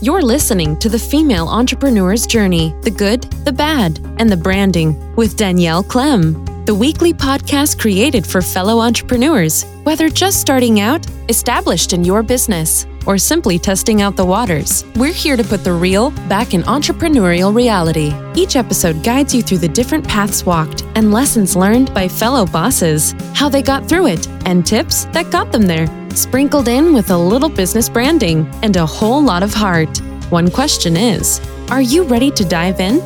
You're listening to the Female Entrepreneur's Journey the good, the bad, and the branding with Danielle Clem, the weekly podcast created for fellow entrepreneurs, whether just starting out, established in your business, or simply testing out the waters. We're here to put the real back in entrepreneurial reality. Each episode guides you through the different paths walked and lessons learned by fellow bosses, how they got through it, and tips that got them there sprinkled in with a little business branding and a whole lot of heart. One question is Are you ready to dive in?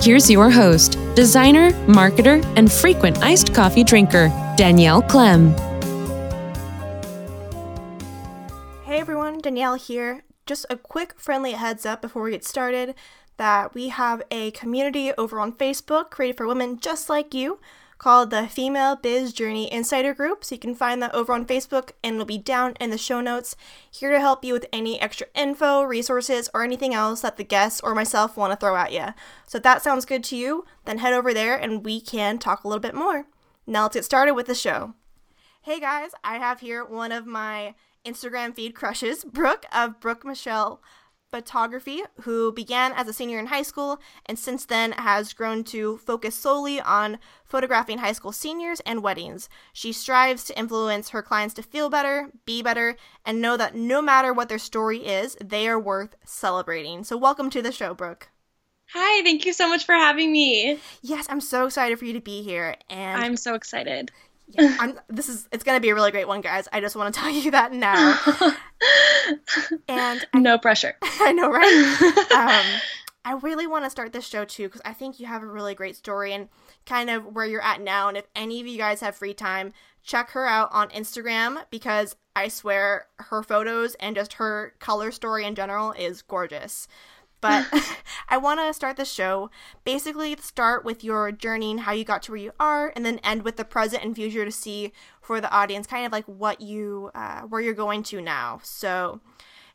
Here's your host, designer, marketer, and frequent iced coffee drinker, Danielle Clem. Hey everyone, Danielle here. Just a quick friendly heads up before we get started that we have a community over on Facebook created for women just like you called the Female Biz Journey Insider Group. So you can find that over on Facebook and it'll be down in the show notes. Here to help you with any extra info, resources, or anything else that the guests or myself want to throw at you. So if that sounds good to you, then head over there and we can talk a little bit more. Now let's get started with the show. Hey guys, I have here one of my Instagram feed crushes, Brooke of Brooke Michelle photography, who began as a senior in high school and since then has grown to focus solely on photographing high school seniors and weddings. She strives to influence her clients to feel better, be better, and know that no matter what their story is, they are worth celebrating. So, welcome to the show, Brooke. Hi, thank you so much for having me. Yes, I'm so excited for you to be here. And I'm so excited. Yeah, I'm, this is it's gonna be a really great one, guys. I just want to tell you that now. and I, no pressure. I know, right? um, I really want to start this show too because I think you have a really great story and kind of where you're at now. And if any of you guys have free time, check her out on Instagram because I swear her photos and just her color story in general is gorgeous. But I want to start the show basically start with your journey and how you got to where you are, and then end with the present and future to see for the audience kind of like what you uh, where you're going to now. So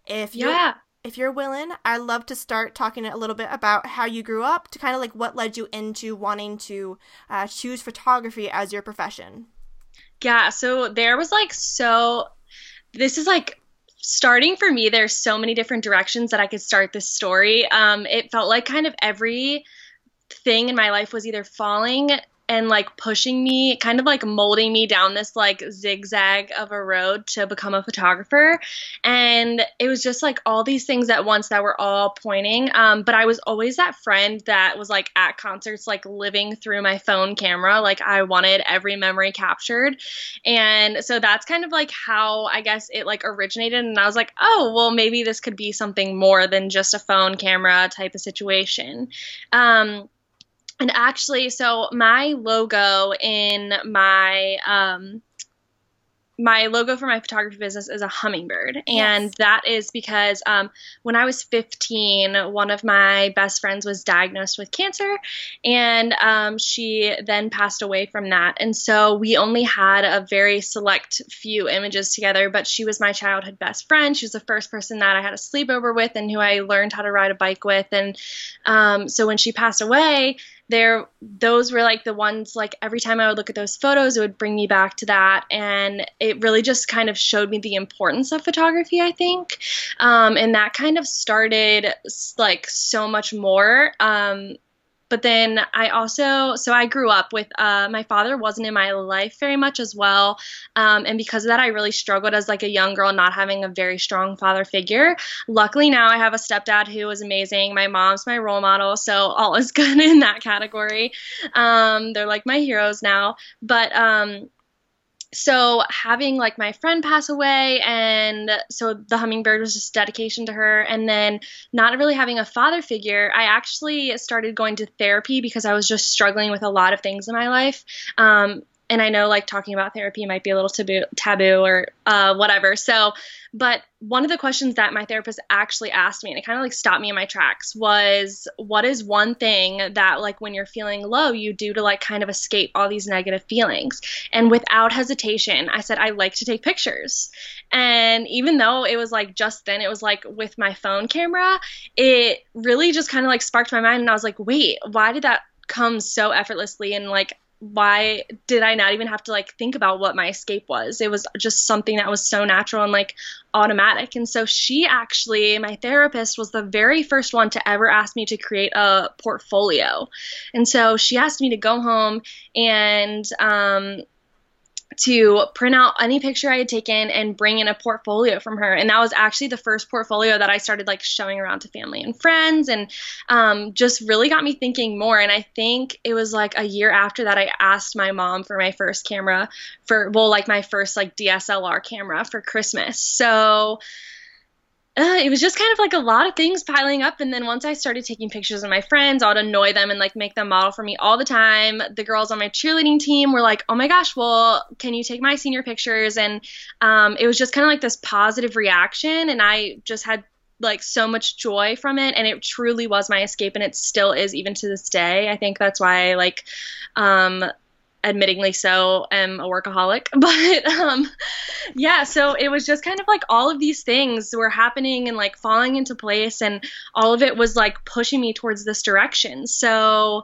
if you yeah. if you're willing, I'd love to start talking a little bit about how you grew up to kind of like what led you into wanting to uh, choose photography as your profession. Yeah, so there was like so this is like starting for me, there's so many different directions that I could start this story. Um, it felt like kind of every thing in my life was either falling and like pushing me, kind of like molding me down this like zigzag of a road to become a photographer. And it was just like all these things at once that were all pointing. Um, but I was always that friend that was like at concerts, like living through my phone camera. Like I wanted every memory captured. And so that's kind of like how I guess it like originated. And I was like, oh, well, maybe this could be something more than just a phone camera type of situation. Um, and actually, so my logo in my um, my logo for my photography business is a hummingbird. And yes. that is because um, when I was 15, one of my best friends was diagnosed with cancer. And um, she then passed away from that. And so we only had a very select few images together, but she was my childhood best friend. She was the first person that I had a sleepover with and who I learned how to ride a bike with. And um, so when she passed away, there those were like the ones like every time I would look at those photos it would bring me back to that. And it really just kind of showed me the importance of photography I think. Um, and that kind of started like so much more. Um, but then I also, so I grew up with, uh, my father wasn't in my life very much as well. Um, and because of that, I really struggled as like a young girl, not having a very strong father figure. Luckily now I have a stepdad who is amazing. My mom's my role model. So all is good in that category. Um, they're like my heroes now. But, um, so having like my friend pass away and so the hummingbird was just dedication to her. And then not really having a father figure i actually started going to therapy because i was just struggling with a lot of things in my life. Um, and I know like talking about therapy might be a little taboo, taboo or uh, whatever. So, but one of the questions that my therapist actually asked me, and it kind of like stopped me in my tracks, was what is one thing that like when you're feeling low, you do to like kind of escape all these negative feelings? And without hesitation, I said I like to take pictures. And even though it was like just then, it was like with my phone camera, it really just kind of like sparked my mind, and I was like, wait, why did that come so effortlessly and like why did I not even have to like think about what my escape was? It was just something that was so natural and like automatic. And so she actually, my therapist, was the very first one to ever ask me to create a portfolio. And so she asked me to go home and um, to print out any picture I had taken and bring in a portfolio from her. And that was actually the first portfolio that I started like showing around to family and friends and um, just really got me thinking more. And I think it was like a year after that I asked my mom for my first camera for, well, like my first like DSLR camera for Christmas. So uh, it was just kind of like a lot of things piling up. And then once I started taking pictures of my friends, I would annoy them and like make them model for me all the time. The girls on my cheerleading team were like, oh my gosh, well, can you take my senior pictures? And um, it was just kind of like this positive reaction. And I just had like so much joy from it and it truly was my escape and it still is even to this day i think that's why like um admittingly so am a workaholic but um yeah so it was just kind of like all of these things were happening and like falling into place and all of it was like pushing me towards this direction so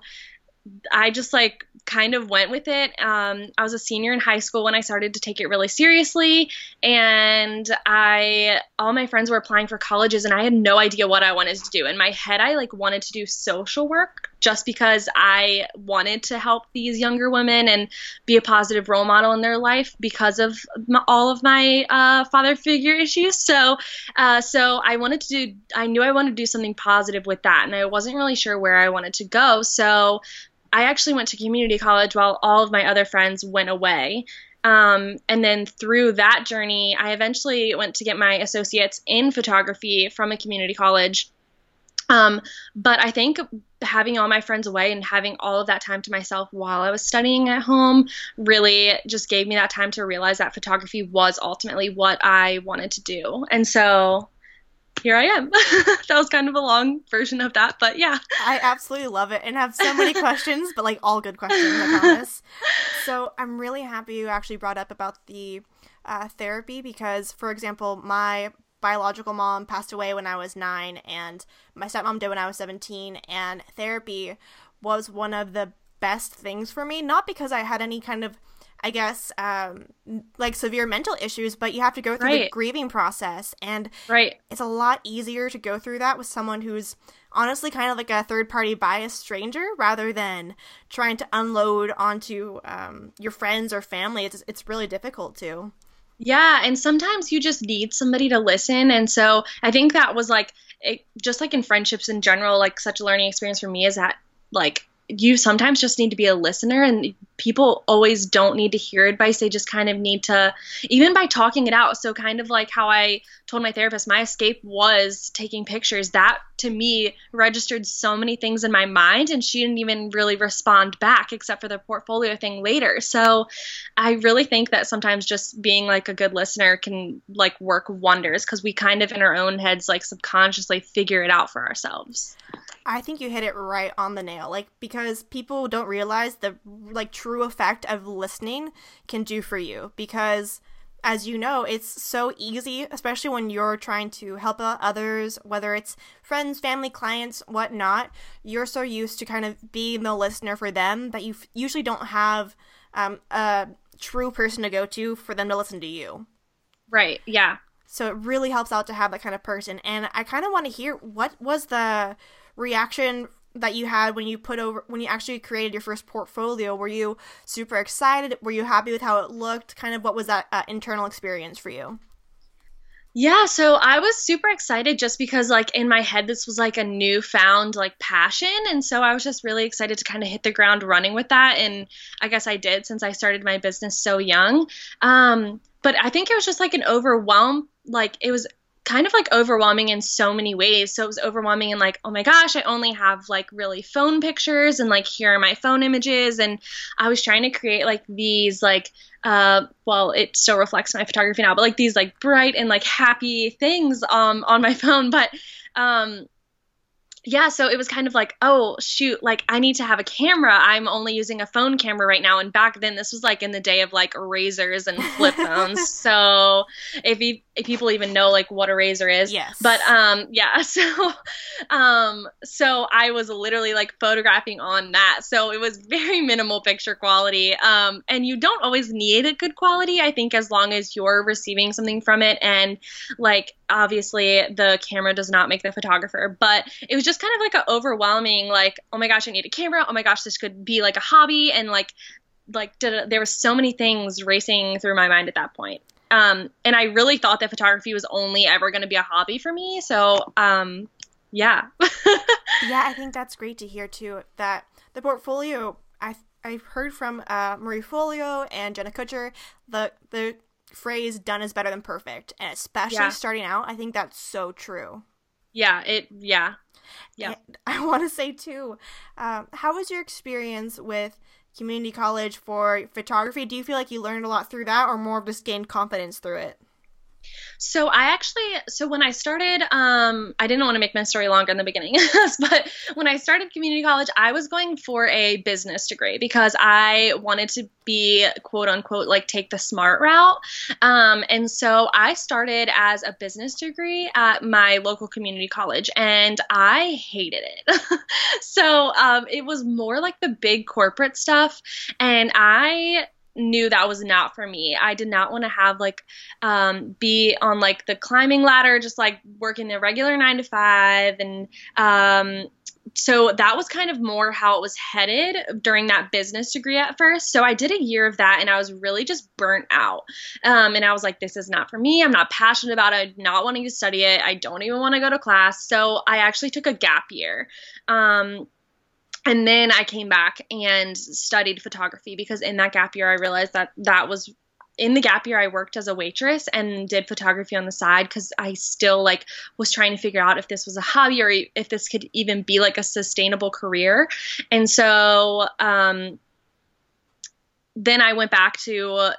I just like kind of went with it. Um, I was a senior in high school when I started to take it really seriously, and I all my friends were applying for colleges, and I had no idea what I wanted to do. In my head, I like wanted to do social work just because I wanted to help these younger women and be a positive role model in their life because of my, all of my uh, father figure issues. So, uh, so I wanted to do. I knew I wanted to do something positive with that, and I wasn't really sure where I wanted to go. So I actually went to community college while all of my other friends went away. Um, and then through that journey, I eventually went to get my associates in photography from a community college. Um, but I think having all my friends away and having all of that time to myself while I was studying at home really just gave me that time to realize that photography was ultimately what I wanted to do. And so here I am. that was kind of a long version of that, but yeah. I absolutely love it and have so many questions, but like all good questions, I promise. So I'm really happy you actually brought up about the uh, therapy because, for example, my biological mom passed away when I was nine, and my stepmom did when I was 17, and therapy was one of the best things for me, not because I had any kind of I guess, um, like severe mental issues, but you have to go through right. the grieving process. And right. it's a lot easier to go through that with someone who's honestly kind of like a third party biased stranger rather than trying to unload onto um, your friends or family. It's, it's really difficult to. Yeah, and sometimes you just need somebody to listen. And so I think that was like, it, just like in friendships in general, like such a learning experience for me is that like you sometimes just need to be a listener and people always don't need to hear advice they just kind of need to even by talking it out so kind of like how i told my therapist my escape was taking pictures that to me registered so many things in my mind and she didn't even really respond back except for the portfolio thing later so i really think that sometimes just being like a good listener can like work wonders because we kind of in our own heads like subconsciously figure it out for ourselves I think you hit it right on the nail. Like because people don't realize the like true effect of listening can do for you because as you know, it's so easy, especially when you're trying to help out others, whether it's friends, family, clients, whatnot. You're so used to kind of being the listener for them that you usually don't have um, a true person to go to for them to listen to you. Right. Yeah. So it really helps out to have that kind of person. And I kind of want to hear what was the reaction that you had when you put over when you actually created your first portfolio were you super excited? Were you happy with how it looked? Kind of what was that uh, internal experience for you? Yeah, so I was super excited just because like in my head this was like a newfound like passion. And so I was just really excited to kind of hit the ground running with that. And I guess I did since I started my business so young. Um but I think it was just like an overwhelm like it was kind of like overwhelming in so many ways. So it was overwhelming in like, oh my gosh, I only have like really phone pictures and like here are my phone images. And I was trying to create like these like uh well it still reflects my photography now, but like these like bright and like happy things um on my phone. But um yeah, so it was kind of like, oh, shoot, like I need to have a camera. I'm only using a phone camera right now. And back then, this was like in the day of like Razrs and flip phones. so if, you, if people even know like what a Razr is. Yes. But um, yeah, so um, so I was literally like photographing on that. So it was very minimal picture quality. Um, and you don't always need a good quality, I think, as long as you're receiving something from it. And like, obviously, the camera does not make the photographer, but it was just kind of like an overwhelming like oh my gosh i need a camera. Oh my gosh this could be like a hobby. And like like there was so many things racing through my mind at that point. Um, and i really thought that photography was only ever going to be a hobby for me. So um, yeah. Yeah i think that's great to hear too that the portfolio i i've heard from uh, Marie Forleo and jenna kutcher the the phrase done is better than perfect and especially yeah. starting out i think that's so true yeah it yeah yeah. I want to say too, um, how was your experience with community college for photography? Do you feel like you learned a lot through that, or more of just gained confidence through it? So I actually, so when I started, um, I didn't want to make my story longer in the beginning, but when I started community college, I was going for a business degree because I wanted to be quote unquote like take the smart route. Um, and so I started as a business degree at my local community college, and I hated it. so um, it was more like the big corporate stuff, and I knew that was not for me. I did not want to have like um, be on like the climbing ladder, just like working the regular nine to five, and um, so that was kind of more how it was headed during that business degree at first. So I did a year of that, and I was really just burnt out. Um, and I was like, this is not for me. I'm not passionate about it. Not wanting to study it. I don't even want to go to class. So I actually took a gap year. Um, and then I came back and studied photography because in that gap year I realized that that was in the gap year I worked as a waitress and did photography on the side cuz I still like was trying to figure out if this was a hobby or if this could even be like a sustainable career. And so um then I went back to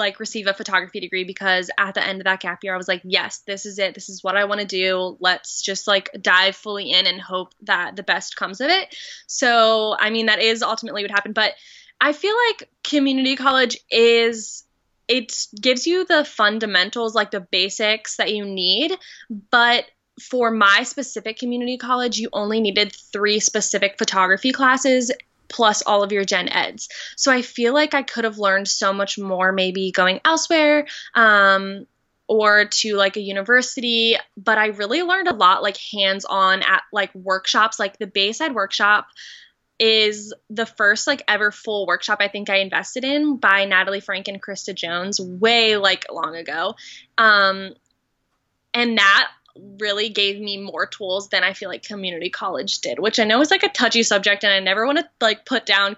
like receive a photography degree because at the end of that gap year I was like, yes, this is it. This is what I want to do. Let's just like dive fully in and hope that the best comes of it. So, I mean, that is ultimately what happened, but I feel like community college is it gives you the fundamentals, like the basics that you need, but for my specific community college, you only needed three specific photography classes plus all of your gen eds. So I feel like I could have learned so much more maybe going elsewhere. Um, or to like a university, but I really learned a lot like hands on at like workshops, like the Bayside workshop is the first like ever full workshop I think I invested in by Natalie Frank and Krista Jones way like long ago. Um, and that really gave me more tools than I feel like community college did, which I know is like a touchy subject and I never want to like put down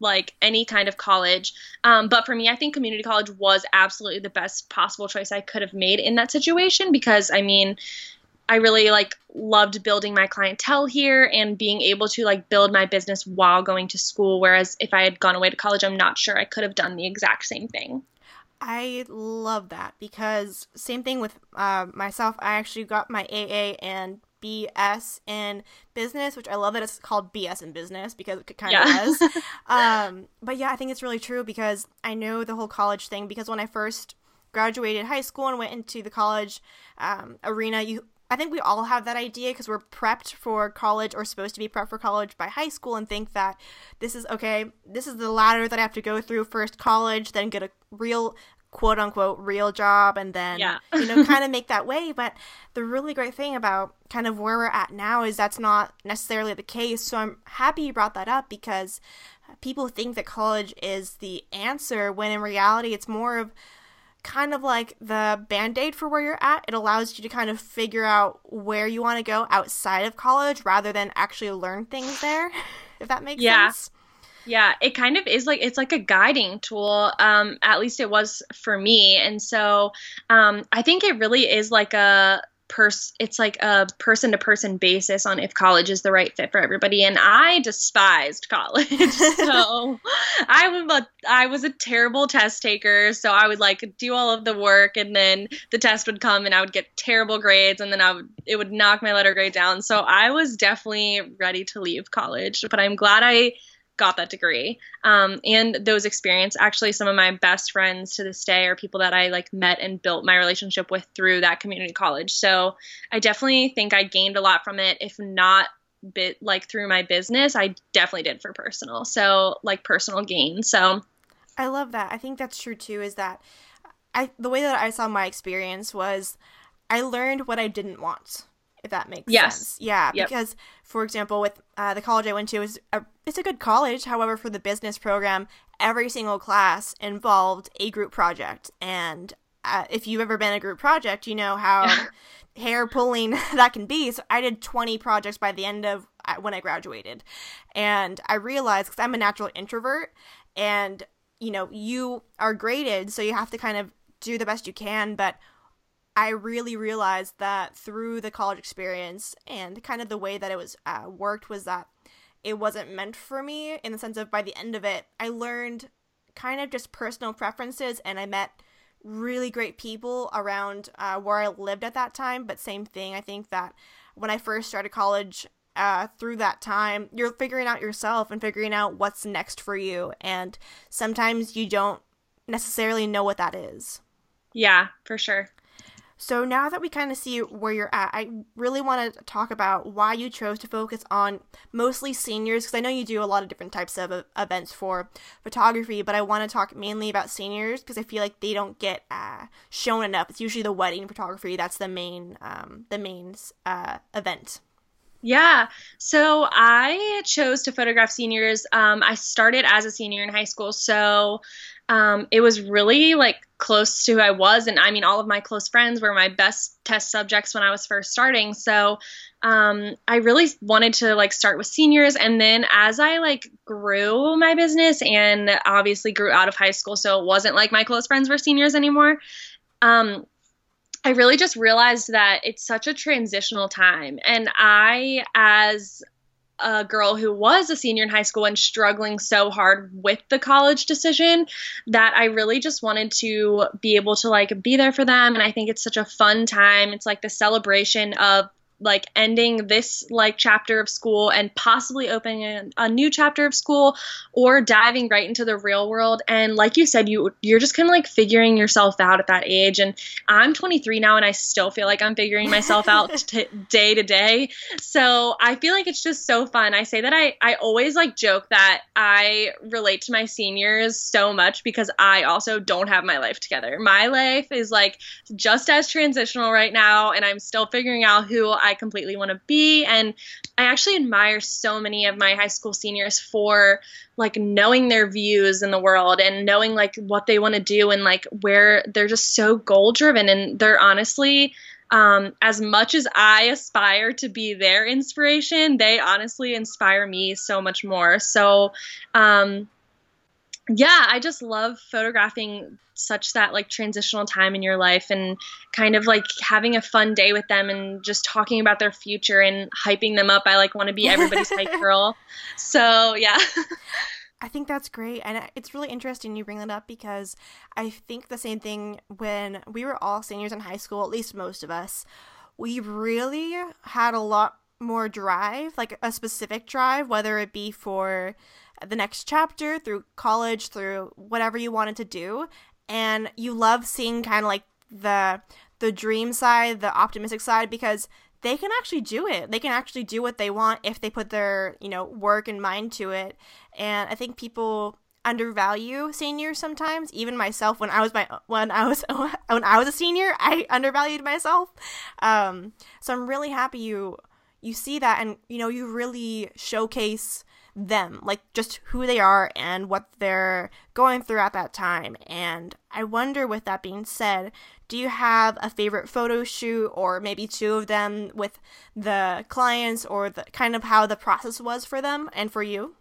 like any kind of college. Um, but for me, I think community college was absolutely the best possible choice I could have made in that situation because I mean, I really like loved building my clientele here and being able to like build my business while going to school. Whereas if I had gone away to college, I'm not sure I could have done the exact same thing. I love that because same thing with uh, myself. I actually got my AA and BS in business, which I love that it's called BS in business because it kind of yeah. is. um, but yeah, I think it's really true because I know the whole college thing because when I first graduated high school and went into the college um, arena, you I think we all have that idea because we're prepped for college or supposed to be prepped for college by high school and think that this is okay, this is the ladder that I have to go through first college, then get a real quote unquote real job and then yeah. you know kind of make that way but the really great thing about kind of where we're at now is that's not necessarily the case so i'm happy you brought that up because people think that college is the answer when in reality it's more of kind of like the band-aid for where you're at it allows you to kind of figure out where you want to go outside of college rather than actually learn things there if that makes yeah. sense yeah, it kind of is like it's like a guiding tool. Um, at least it was for me, and so um, I think it really is like a pers it's like a person to person basis on if college is the right fit for everybody and I despised college. so I was a, I was a terrible test taker, so I would like do all of the work and then the test would come and I would get terrible grades and then I would it would knock my letter grade down. So I was definitely ready to leave college, but I'm glad I got that degree. Um, and those experience actually some of my best friends to this day are people that i like met and built my relationship with through that community college. So i definitely think i gained a lot from it if not bit like through my business i definitely did for personal. So like personal gain. So i love that. I think that's true too is that i the way that i saw my experience was i learned what i didn't want if that makes yes. sense. Yeah, yep. because for example, with uh, the college I went to is a, it's a good college. However, for the business program, every single class involved a group project, and uh, if you've ever been a group project, you know how hair pulling that can be. So I did 20 projects by the end of uh, when I graduated, and I realized because I'm a natural introvert, and you know you are graded, so you have to kind of do the best you can, but I really realized that through the college experience and kind of the way that it was uh, worked was that it wasn't meant for me in the sense of by the end of it, I learned kind of just personal preferences and I met really great people around uh, where I lived at that time. But same thing, I think that when I first started college, uh, through that time, you're figuring out yourself and figuring out what's next for you. And sometimes you don't necessarily know what that is. Yeah, for sure. So now that we kind of see where you're at, I really want to talk about why you chose to focus on mostly seniors because I know you do a lot of different types of uh, events for photography, but I want to talk mainly about seniors because I feel like they don't get uh, shown enough. It's usually the wedding photography that's the main um, the main uh, event. Yeah. So I chose to photograph seniors. Um, I started as a senior in high school. So um, it was really like close to who I was. And I mean, all of my close friends were my best test subjects when I was first starting. So um, I really wanted to like start with seniors. And then as I like grew my business and obviously grew out of high school, so it wasn't like my close friends were seniors anymore. Um, I really just realized that it's such a transitional time. And I, as a girl who was a senior in high school and struggling so hard with the college decision that I really just wanted to be able to like be there for them and I think it's such a fun time. It's like the celebration of like ending this like chapter of school and possibly opening a, a, new chapter of school or diving right into the real world. And like you said you you're just kind of like figuring yourself out at that age. And I'm 23 now and I still feel like I'm figuring myself out t- day to day. So I feel like it's just so fun. I say that I I always like joke that I relate to my seniors so much because I also don't have my life together. My life is like just as transitional right now and I'm still figuring out who I I completely want to be. And I actually admire so many of my high school seniors for like knowing their views in the world and knowing like what they want to do and like where they're just so goal driven and they're honestly um, as much as I aspire to be their inspiration, they honestly inspire me so much more. So, um, yeah, I just love photographing such that like transitional time in your life and kind of like having a fun day with them and just talking about their future and hyping them up. I like want to be everybody's hype girl. So, yeah. I think that's great. And uh, it's really interesting you bring that up because I think the same thing when we were all seniors in high school, at least most of us, we really had a lot more drive, like a specific drive, whether it be for the next chapter, through college, through whatever you wanted to do. And you love seeing kind of like the the dream side, the optimistic side because they can actually do it. They can actually do what they want if they put their, you know, work and mind to it. And I think people undervalue seniors sometimes. Even myself, when I was my when I was when I was a senior, I undervalued myself. Um, so I'm really happy you you see that, and you know, you really showcase them, like just who they are and what they're going through at that time. And I wonder, with that being said, do you have a favorite photo shoot or maybe two of them with the clients or the kind of how the process was for them and for you?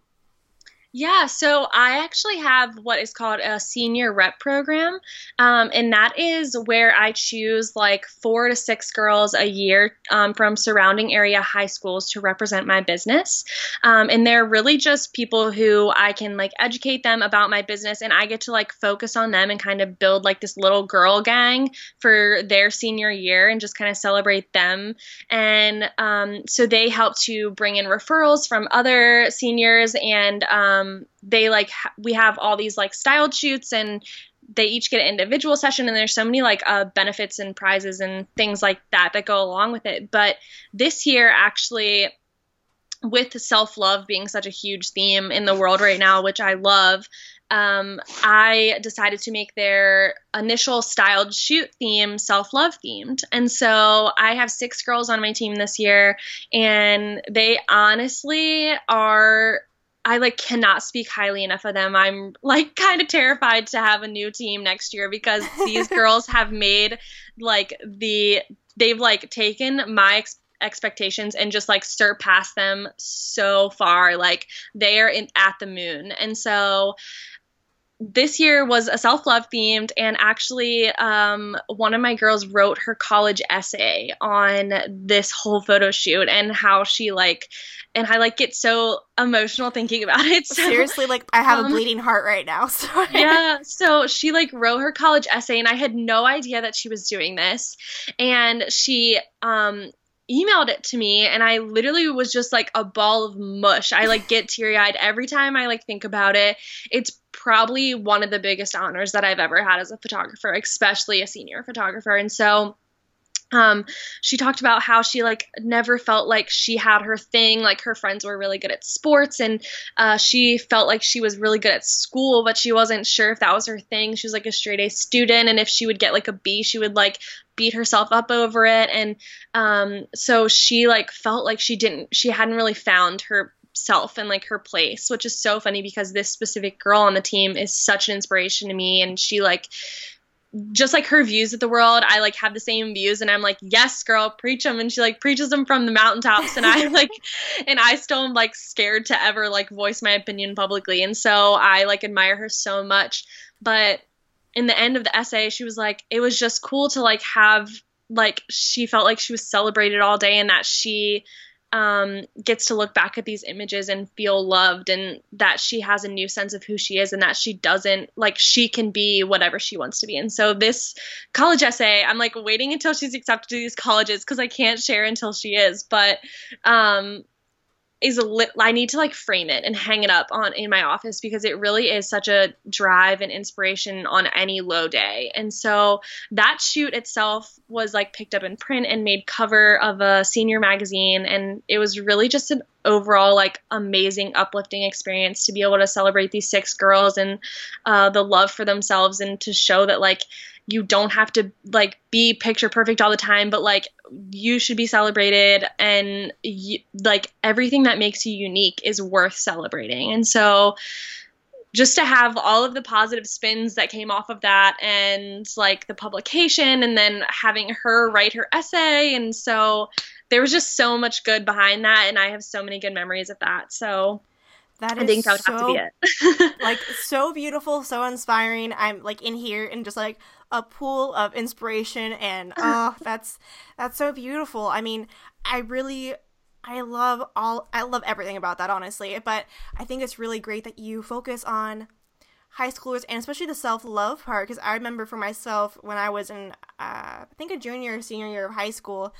Yeah, so I actually have what is called a senior rep program. Um, and that is where I choose like four to six girls a year um, from surrounding area high schools to represent my business. Um, and they're really just people who I can like educate them about my business and I get to like focus on them and kind of build like this little girl gang for their senior year and just kind of celebrate them. And um, so they help to bring in referrals from other seniors and um, they like ha- we have all these like styled shoots and they each get an individual session and there's so many like uh, benefits and prizes and things like that that go along with it but this year actually with self-love being such a huge theme in the world right now which i love um, I decided to make their initial styled shoot theme self love themed. And so I have six girls on my team this year, and they honestly are I like cannot speak highly enough of them. I'm like kind of terrified to have a new team next year because these girls have made like the they've like taken my ex- expectations and just like surpassed them so far. Like they are in at the moon. And so this year was a self love themed, and actually, um, one of my girls wrote her college essay on this whole photo shoot and how she like, and I like get so emotional thinking about it. So, Seriously, like I have um, a bleeding heart right now. So yeah, so she like wrote her college essay, and I had no idea that she was doing this, and she um emailed it to me and I literally was just like a ball of mush. I like get teary-eyed every time I like think about it. It's probably one of the biggest honors that I've ever had as a photographer, especially a senior photographer. And so um she talked about how she like never felt like she had her thing like her friends were really good at sports and uh, she felt like she was really good at school but she wasn't sure if that was her thing. She was like a straight a student and if she would get like a b she would like beat herself up over it and um so she like felt like she didn't she hadn't really found her self and like her place which is so funny because this specific girl on the team is such an inspiration to me and she like just like her views of the world, I like have the same views, and I'm like, yes, girl, preach them, and she like preaches them from the mountaintops, and I like, and I still am like scared to ever like voice my opinion publicly, and so I like admire her so much. But in the end of the essay, she was like, it was just cool to like have like she felt like she was celebrated all day, and that she um, gets to look back at these images and feel loved and that she has a new sense of who she is and that she doesn't like she can be whatever she wants to be. And so this college essay, I'm like waiting until she's accepted to these colleges because I can't share until she is. But um, is a lit I need to like frame it and hang it up on in my office because it really is such a drive and inspiration on any low day. And so that shoot itself was like picked up in print and made cover of a senior magazine and it was really just an overall like amazing uplifting experience to be able to celebrate these six girls and uh, the love for themselves and to show that like you don't have to like be picture perfect all the time but like you should be celebrated and you, like everything that makes you unique is worth celebrating and so just to have all of the positive spins that came off of that and like the publication and then having her write her essay and so there was just so much good behind that and i have so many good memories of that so that is I think that would so, have to be it. like so beautiful, so inspiring. I'm like in here and just like a pool of inspiration and oh that's that's so beautiful i mean i really i love all i love everything about that honestly but i think it's really great that you focus on high schoolers and especially the self-love part because i remember for myself when i was in uh, i think a junior or senior year of high school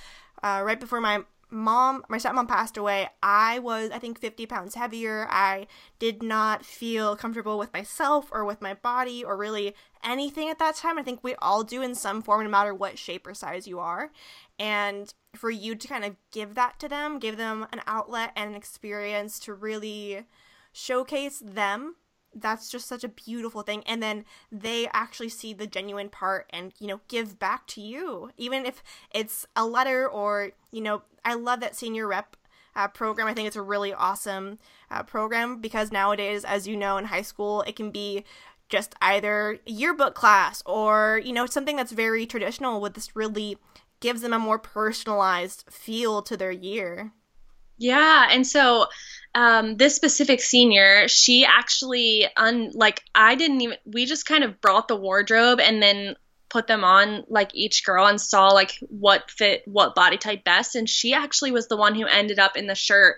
uh, right before my mom, my stepmom passed away, I was, I think, 50 pounds heavier. I did not feel comfortable with myself or with my body or really anything at that time. I think we all do in some form, no matter what shape or size you are. And for you to kind of give that to them, give them an outlet and an experience to really showcase them that's just such a beautiful thing and then they actually see the genuine part and you know give back to you even if it's a letter or you know i love that senior rep uh, program i think it's a really awesome uh, program because nowadays as you know in high school it can be just either yearbook class or you know something that's very traditional with this really gives them a more personalized feel to their year. Yeah, and so um, this specific senior, she actually un like I didn't even we just kind of brought the wardrobe and then put them on like each girl and saw like what fit what body type best and she actually was the one who ended up in the shirt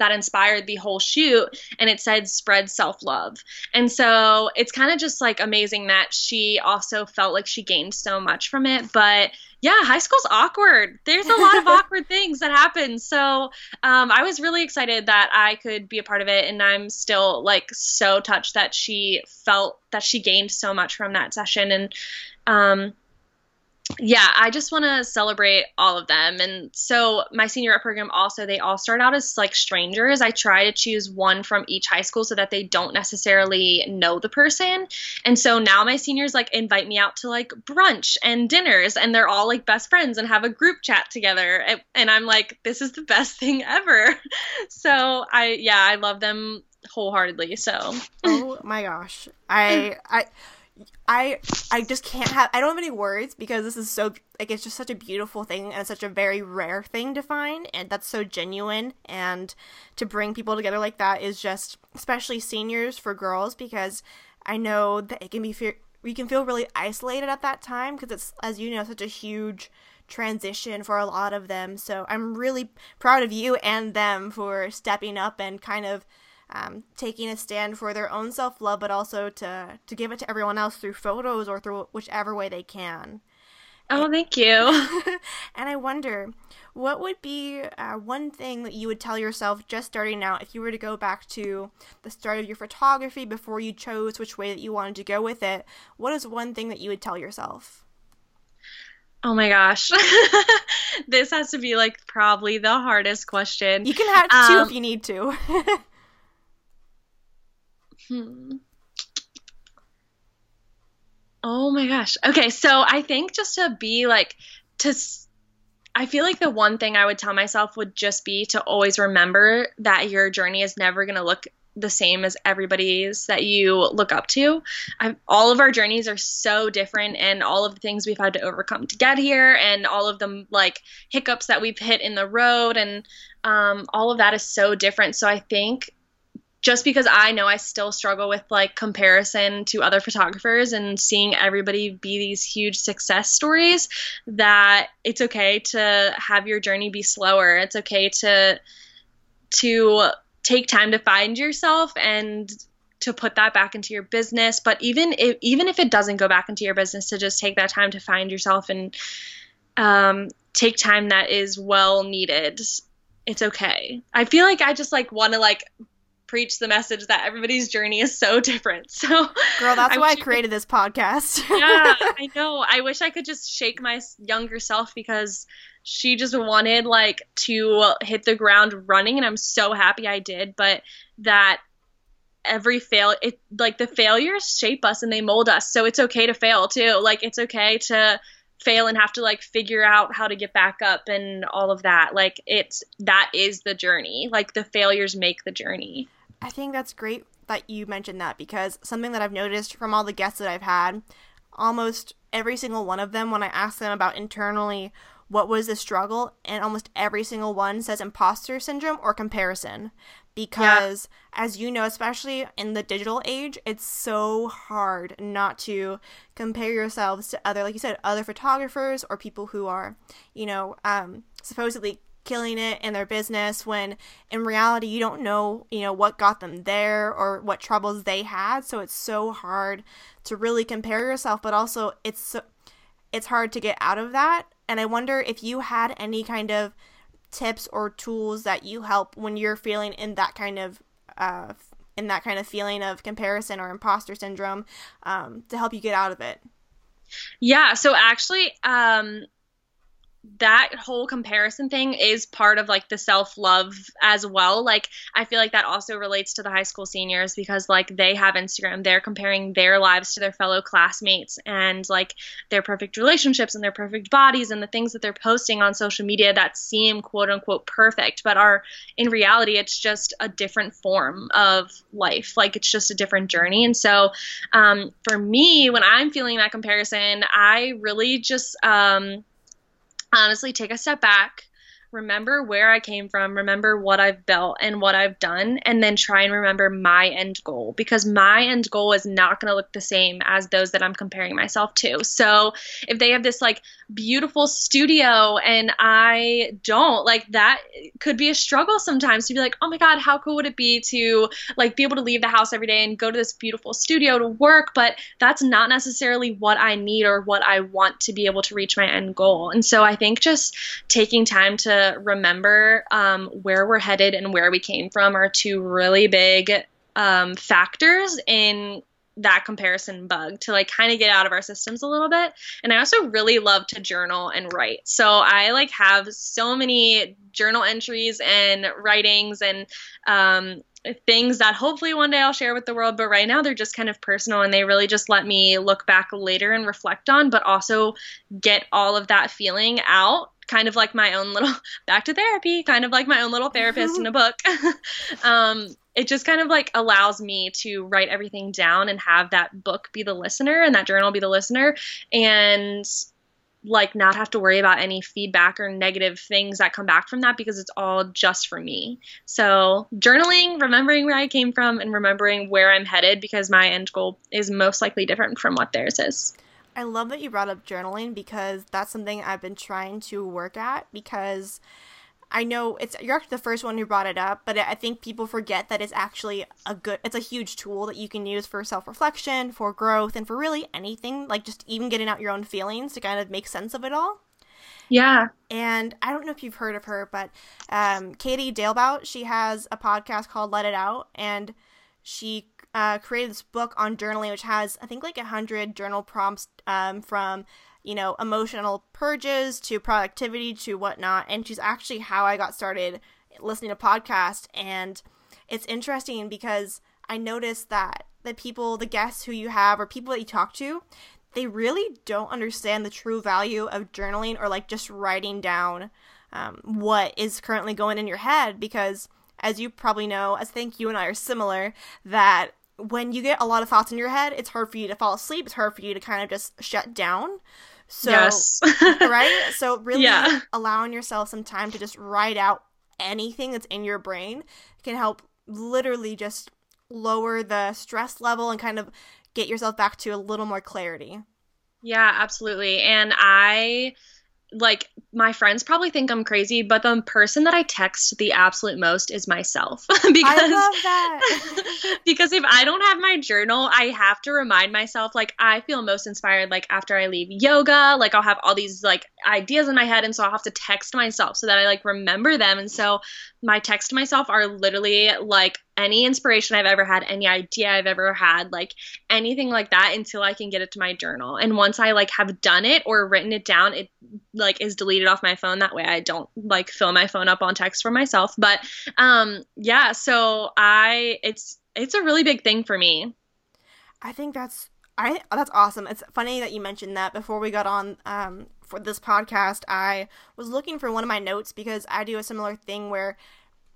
that inspired the whole shoot and it said spread self-love and so it's kind of just like amazing that she also felt like she gained so much from it but yeah, high school's awkward. There's a lot of awkward things that happen. So um, I was really excited that I could be a part of it, and I'm still like so touched that she felt that she gained so much from that session. And um, yeah, I just want to celebrate all of them. And so my senior rep program also, they all start out as like strangers. I try to choose one from each high school so that they don't necessarily know the person. And so now my seniors like invite me out to like brunch and dinners and they're all like best friends and have a group chat together. And I'm like, this is the best thing ever. So I, yeah, I love them wholeheartedly. So, oh my gosh. I, I, I I just can't have I don't have any words because this is so like it's just such a beautiful thing and such a very rare thing to find and that's so genuine. And to bring people together like that is just especially seniors for girls because I know that it can be fe- we can feel really isolated at that time because it's as you know such a huge transition for a lot of them. So I'm really proud of you and them for stepping up and kind of um, taking a stand for their own self love, but also to to give it to everyone else through photos or through whichever way they can. Oh, thank you. and I wonder, what would be uh, one thing that you would tell yourself just starting out if you were to go back to the start of your photography before you chose which way that you wanted to go with it? What is one thing that you would tell yourself? Oh my gosh. this has to be like probably the hardest question. You can have two um, if you need to. Hmm. Oh my gosh. Okay, so I think just to be like to I feel like the one thing I would tell myself would just be to always remember that your journey is never going to look the same as everybody's that you look up to. I've, all of our journeys are so different, and all of the things we've had to overcome to get here, and all of them like hiccups that we've hit in the road, and um, all of that is so different. So I think just because I know I still struggle with like comparison to other photographers and seeing everybody be these huge success stories that it's okay to have your journey be slower. It's okay to to take time to find yourself and to put that back into your business, but even if even if it doesn't go back into your business to just take that time to find yourself and um, take time that is well needed it's okay. I feel like I just like want to like preach the message that everybody's journey is so different. So, girl, that's I why I created this podcast. yeah, I know. I wish I could just shake my younger self because she just wanted like to hit the ground running, and I'm so happy I did. But that every fail it like the failures shape us and they mold us so it's okay to fail too like it's okay to fail and have to like figure out how to get back up and all of that like it's that is the journey like the failures make the journey I think that's great that you mentioned that because something that I've noticed from all the guests that I've had, almost every single one of them, when I ask them about internally what was the struggle, and almost every single one says imposter syndrome or comparison. Because, yeah. as you know, especially in the digital age, it's so hard not to compare yourselves to other, like you said, other photographers or people who are, you know, um, supposedly killing it in their business when in reality you don't know you know what got them there or what troubles they had. So it's so hard to really compare yourself but also it's it's hard to get out of that. And i wonder if you had any kind of tips or tools that you help when you're feeling in that kind of uh, in that kind of feeling of comparison or imposter syndrome um, to help you get out of it. Yeah so actually um that whole comparison thing is part of like the self love as well. Like, I feel like that also relates to the high school seniors because like they have Instagram, they're comparing their lives to their fellow classmates and like their perfect relationships and their perfect bodies and the things that they're posting on social media that seem quote unquote perfect, but are in reality, it's just a different form of life. Like, it's just a different journey. And so, um, for me, when I'm feeling that comparison, I really just, um, honestly take a step back remember where I came from, remember what I've built and what I've done, and then try and remember my end goal because my end goal is not going to look the same as those that I'm comparing myself to. So if they have this like beautiful studio and I don't, like that could be a struggle sometimes to be like, oh my God, how cool would it be to like be able to leave the house every day and go to this beautiful studio to work? But that's not necessarily what I need or what I want to be able to reach my end goal. And so I think just taking time to remember um, where we're headed and where we came from are two really big um, factors in that comparison bug to like kind of get out of our systems a little bit. And I also really love to journal and write. So I like have so many journal entries and writings and um, things that hopefully one day I'll share with the world. But right now they're just kind of personal and they really just let me look back later and reflect on, but also get all of that feeling out kind of like my own little back to therapy, kind of like my own little therapist in a book. um, it just kind of like allows me to write everything down and have that book be the listener and that journal be the listener and like not have to worry about any feedback or negative things that come back from that because it's all just for me. So, journaling, remembering where I came from and remembering where I'm headed because my end goal is most likely different from what theirs is. I love that you brought up journaling because that's something I've been trying to work at because I know it's you're actually the first one who brought it up, but I think people forget that it's actually a good it's a huge tool that you can use for self-reflection, for growth, and for really anything, like just even getting out your own feelings to kind of make sense of it all. Yeah. And I don't know if you've heard of her, but um, Katie Dalebout, she has a podcast called Let It Out, and she uh, created this book on journaling, which has I think like a hundred journal prompts um, from you know emotional purges to productivity to whatnot. And she's actually how I got started listening to podcasts, and it's interesting because I noticed that the people, the guests who you have, or people that you talk to, they really don't understand the true value of journaling or like just writing down um, what is currently going in your head because as you probably know, as I think you and I are similar, that when you get a lot of thoughts in your head, it's hard for you to fall asleep. It's hard for you to kind of just shut down. So, yes. right? So, really yeah. allowing yourself some time to just write out anything that's in your brain can help literally just lower the stress level and kind of get yourself back to a little more clarity. Yeah, absolutely. And I like my friends probably think I'm crazy, but the person that I text the absolute most is myself. because I love that. because if I don't have my journal, I have to remind myself like I feel most inspired like after I leave yoga, like I'll have all these like ideas in my head and so I'll have to text myself so that I like remember them. And so my text to myself are literally like any inspiration I've ever had, any idea I've ever had, like anything like that until I can get it to my journal. And once I like have done it or written it down, it like is deleted off my phone. That way I don't like fill my phone up on text for myself. But um yeah, so I it's it's a really big thing for me. I think that's I that's awesome. It's funny that you mentioned that before we got on um for this podcast. I was looking for one of my notes because I do a similar thing where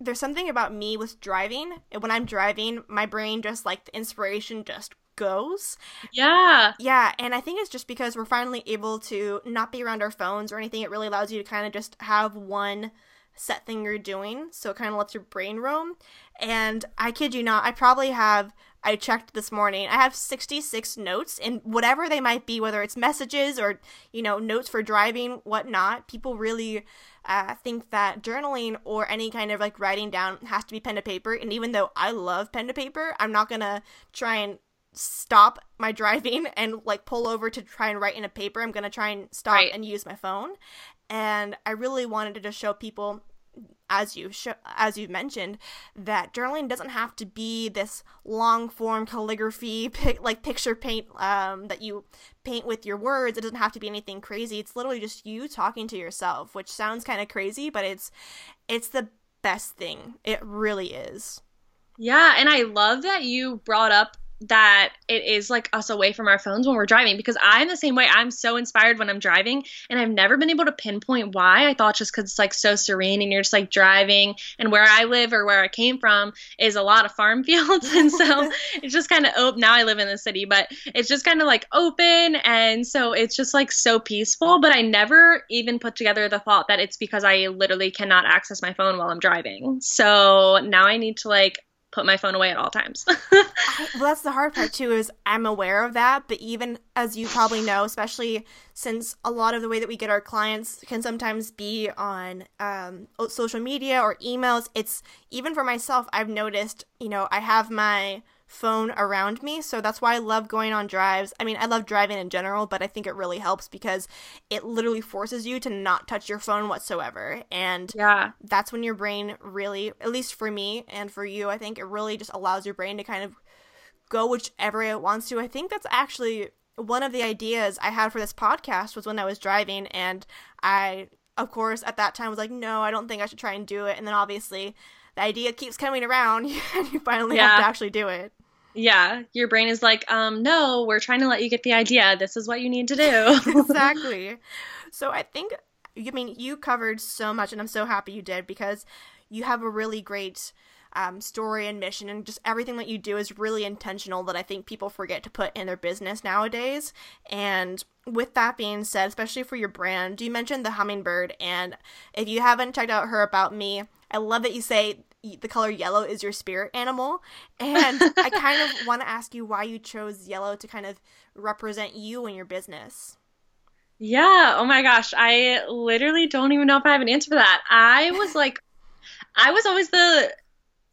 there's something about me with driving. And When I'm driving, my brain just like the inspiration just goes. Yeah. Yeah, and I think it's just because we're finally able to not be around our phones or anything. It really allows you to kind of just have one set thing you're doing, so it kind of lets your brain roam. And I kid you not, I probably have I checked this morning. I have 66 notes, and whatever they might be, whether it's messages or, you know, notes for driving, whatnot, people really uh, think that journaling or any kind of like writing down has to be pen to paper. And even though I love pen to paper, I'm not gonna try and stop my driving and like pull over to try and write in a paper. I'm gonna try and stop right. and use my phone. And I really wanted to just show people as you sh- as you mentioned that journaling doesn't have to be this long form calligraphy like picture paint um, that you paint with your words. It doesn't have to be anything crazy. It's literally just you talking to yourself which sounds kind of crazy but it's it's the best thing. It really is. Yeah and i love that you brought up that it is like us away from our phones when we're driving because I'm the same way. I'm so inspired when I'm driving and I've never been able to pinpoint why. I thought just because it's like so serene and you're just like driving and where I live or where I came from is a lot of farm fields. And so it's just kind of open. Now I live in the city, but it's just kind of like open. And so it's just like so peaceful. But I never even put together the thought that it's because I literally cannot access my phone while I'm driving. So now I need to like put my phone away at all times. I, well, that's the hard part too. Is I'm aware of that, but even as you probably know, especially since a lot of the way that we get our clients can sometimes be on um, social media or emails. It's even for myself. I've noticed. You know, I have my phone around me. So that's why I love going on drives. I mean, I love driving in general, but I think it really helps because it literally forces you to not touch your phone whatsoever. And yeah, that's when your brain really, at least for me and for you, I think it really just allows your brain to kind of go whichever it wants to. I think that's actually one of the ideas I had for this podcast was when I was driving and I of course at that time was like no, I don't think I should try and do it. And then obviously the idea keeps coming around and you finally yeah. have to actually do it. Yeah, your brain is like, um, no, we're trying to let you get the idea. This is what you need to do. exactly. So I think, I mean, you covered so much, and I'm so happy you did because you have a really great um, story and mission, and just everything that you do is really intentional that I think people forget to put in their business nowadays. And with that being said, especially for your brand, you mentioned the hummingbird, and if you haven't checked out her about me, I love that you say the color yellow is your spirit animal. And I kind of want to ask you why you chose yellow to kind of represent you and your business. Yeah. Oh my gosh. I literally don't even know if I have an answer for that. I was like, I was always the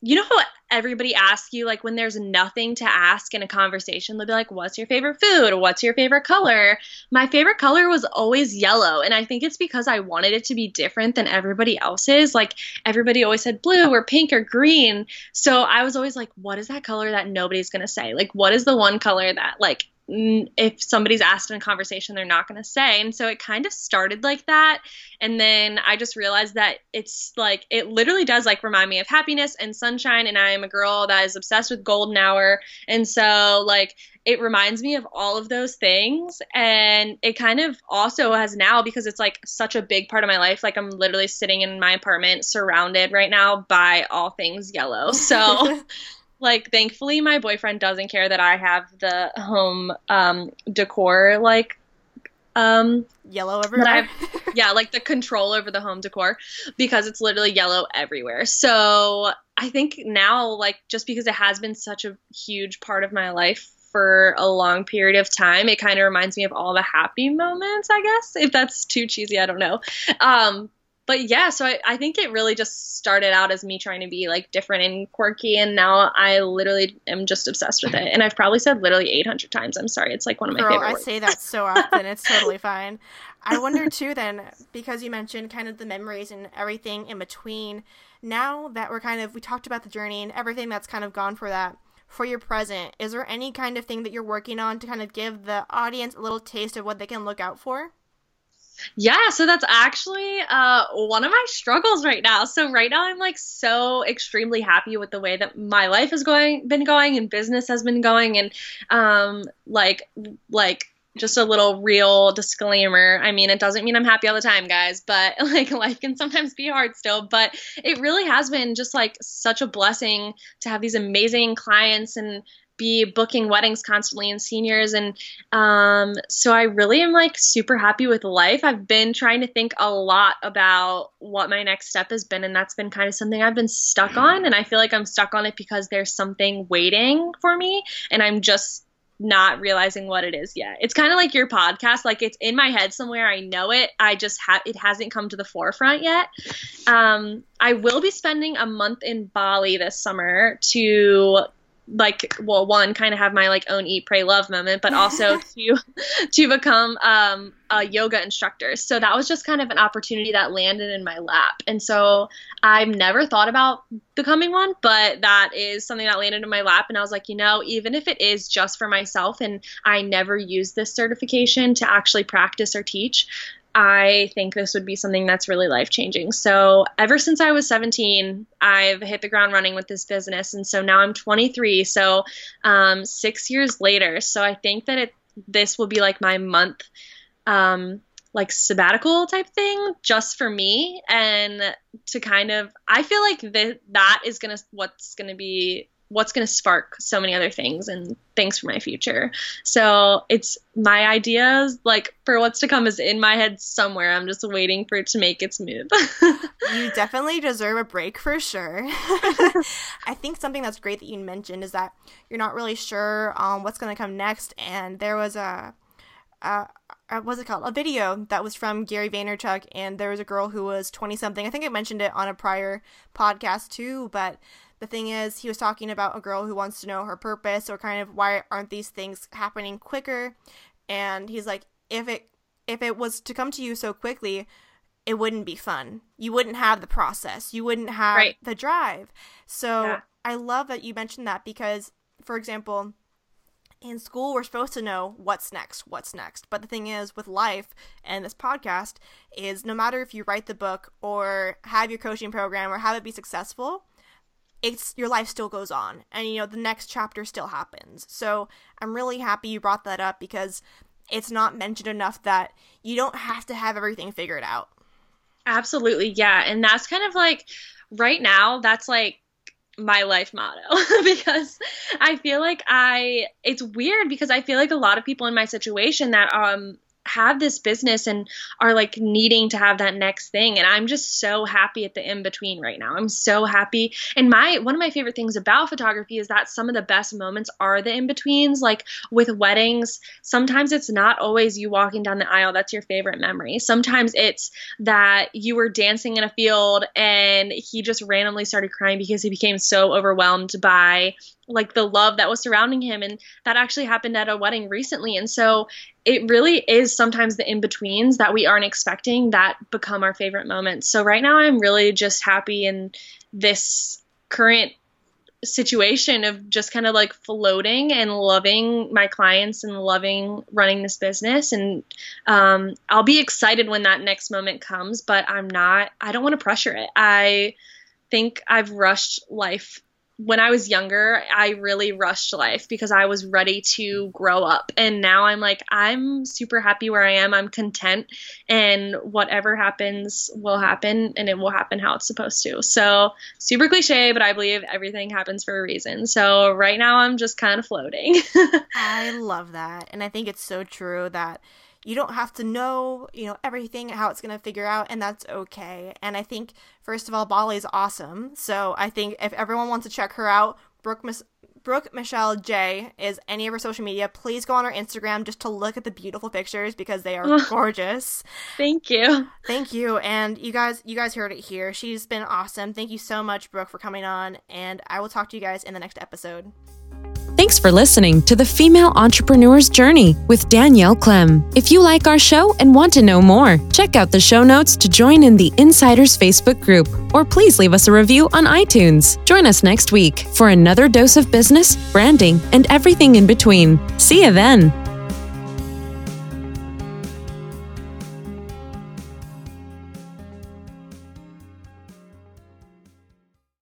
you know how everybody asks you like when there's nothing to ask in a conversation they'll be like what's your favorite food? What's your favorite color? My favorite color was always yellow and i think it's because i wanted it to be different than everybody else's. Like everybody always said blue or pink or green. So i was always like what is that color that nobody's going to say? Like what is the one color that like if somebody's asked in a conversation they're not going to say. And so it kind of started like that. And then i just realized that it's like it literally does like remind me of happiness and sunshine. And i am a girl that is obsessed with golden hour. And so like it reminds me of all of those things. And it kind of also has now because it's like such a big part of my life like i'm literally sitting in my apartment surrounded right now by all things yellow. So like thankfully my boyfriend doesn't care that I have the home um decor like um yellow everywhere. yeah, like the control over the home decor because it's literally yellow everywhere. So I think now like just because it has been such a huge part of my life for a long period of time, it kind of reminds me of all the happy moments, I guess. If that's too cheesy, I don't know. Um, but yeah, so I, I think it really just started out as me trying to be like different and quirky, and now I literally am just obsessed with it. And I've probably said literally 800 times. I'm sorry, it's like one of my Girl, favorite. I words. say that so often. it's totally fine. I wonder too, then, because you mentioned kind of the memories and everything in between. Now that we're kind of we talked about the journey and everything that's kind of gone for that for your present, is there any kind of thing that you're working on to kind of give the audience a little taste of what they can look out for? Yeah, so that's actually uh, one of my struggles right now. So right now I'm like so extremely happy with the way that my life has going been going and business has been going and um like like just a little real disclaimer. I mean, it doesn't mean I'm happy all the time, guys, but like life can sometimes be hard still. But it really has been just like such a blessing to have these amazing clients and be booking weddings constantly and seniors and um, so i really am like super happy with life i've been trying to think a lot about what my next step has been and that's been kind of something i've been stuck on and i feel like i'm stuck on it because there's something waiting for me and i'm just not realizing what it is yet. It's kind of like your podcast, like it's in my head somewhere. I know it. I just have it hasn't come to the forefront yet. Um, I will be spending a month in Bali this summer to like well one kind of have my like own eat pray love moment but also to to become um, a yoga instructor. So that was just kind of an opportunity that landed in my lap. And so i've never thought about becoming one but that is something that landed in my lap. And i was like you know even if it is just for myself and i never use this certification to actually practice or teach I think this would be something that's really life changing. So, ever since I was 17, I've hit the ground running with this business. And so now I'm 23. So, um, six years later. So, I think that it, this will be like my month, um, like sabbatical type thing just for me. And to kind of, I feel like that that is going to, what's going to be what's going to spark so many other things and things for my future. So it's my ideas, like for what's to come, is in my head somewhere. I'm just waiting for it to make its move. you definitely deserve a break for sure. I think something that's great that you mentioned is that you're not really sure um, what's going to come next. And there was a, a what's it called? A video that was from Gary Vaynerchuk, and there was a girl who was 20 something. I think I mentioned it on a prior podcast too, but the thing is, he was talking about a girl who wants to know her purpose or kind of why aren't these things happening quicker? And he's like, if it if it was to come to you so quickly, it wouldn't be fun. You wouldn't have the process. You wouldn't have right. the drive. So yeah. I love that you mentioned that because, for example, in school we're supposed to know what's next what's next but the thing is with life and this podcast is no matter if you write the book or have your coaching program or have it be successful it's your life still goes on and you know the next chapter still happens. So i'm really happy you brought that up because it's not mentioned enough that you don't have to have everything figured out. Absolutely yeah and that's kind of like right now that's like my life motto because I feel like I it's weird because I feel like a lot of people in my situation that um have this business and are like needing to have that next thing. And i'm just so happy at the in between right now. I'm so happy. And my one of my favorite things about photography is that some of the best moments are the in betweens like with weddings. Sometimes it's not always you walking down the aisle that's your favorite memory. Sometimes it's that you were dancing in a field and he just randomly started crying because he became so overwhelmed by like the love that was surrounding him and that actually happened at a wedding recently. And so it really is sometimes the in-betweens that we aren't expecting that become our favorite moments. So right now i'm really just happy in this current situation of just kind of like floating and loving my clients and loving running this business. And um, i'll be excited when that next moment comes but i'm not i don't want to pressure it. I think i've rushed life when I was younger, I really rushed life because I was ready to grow up. And now I'm like, I'm super happy where I am. I'm content. And whatever happens will happen and it will happen how it's supposed to. So, super cliche, but I believe everything happens for a reason. So, right now, I'm just kind of floating. I love that. And I think it's so true that you don't have to know, you know, everything how it's going to figure out and that's okay. And I think first of all Bali's awesome. So I think if everyone wants to check her out, Brooke Miss Brooke Michelle J is any of her social media. Please go on her Instagram just to look at the beautiful pictures because they are gorgeous. Thank you. Thank you. And you guys you guys heard it here. She's been awesome. Thank you so much, Brooke, for coming on. And I will talk to you guys in the next episode. Thanks for listening to the Female Entrepreneur's Journey with Danielle Clem. If you like our show and want to know more, check out the show notes to join in the Insiders Facebook group, or please leave us a review on iTunes. Join us next week for another dose of business, branding, and everything in between. See you then.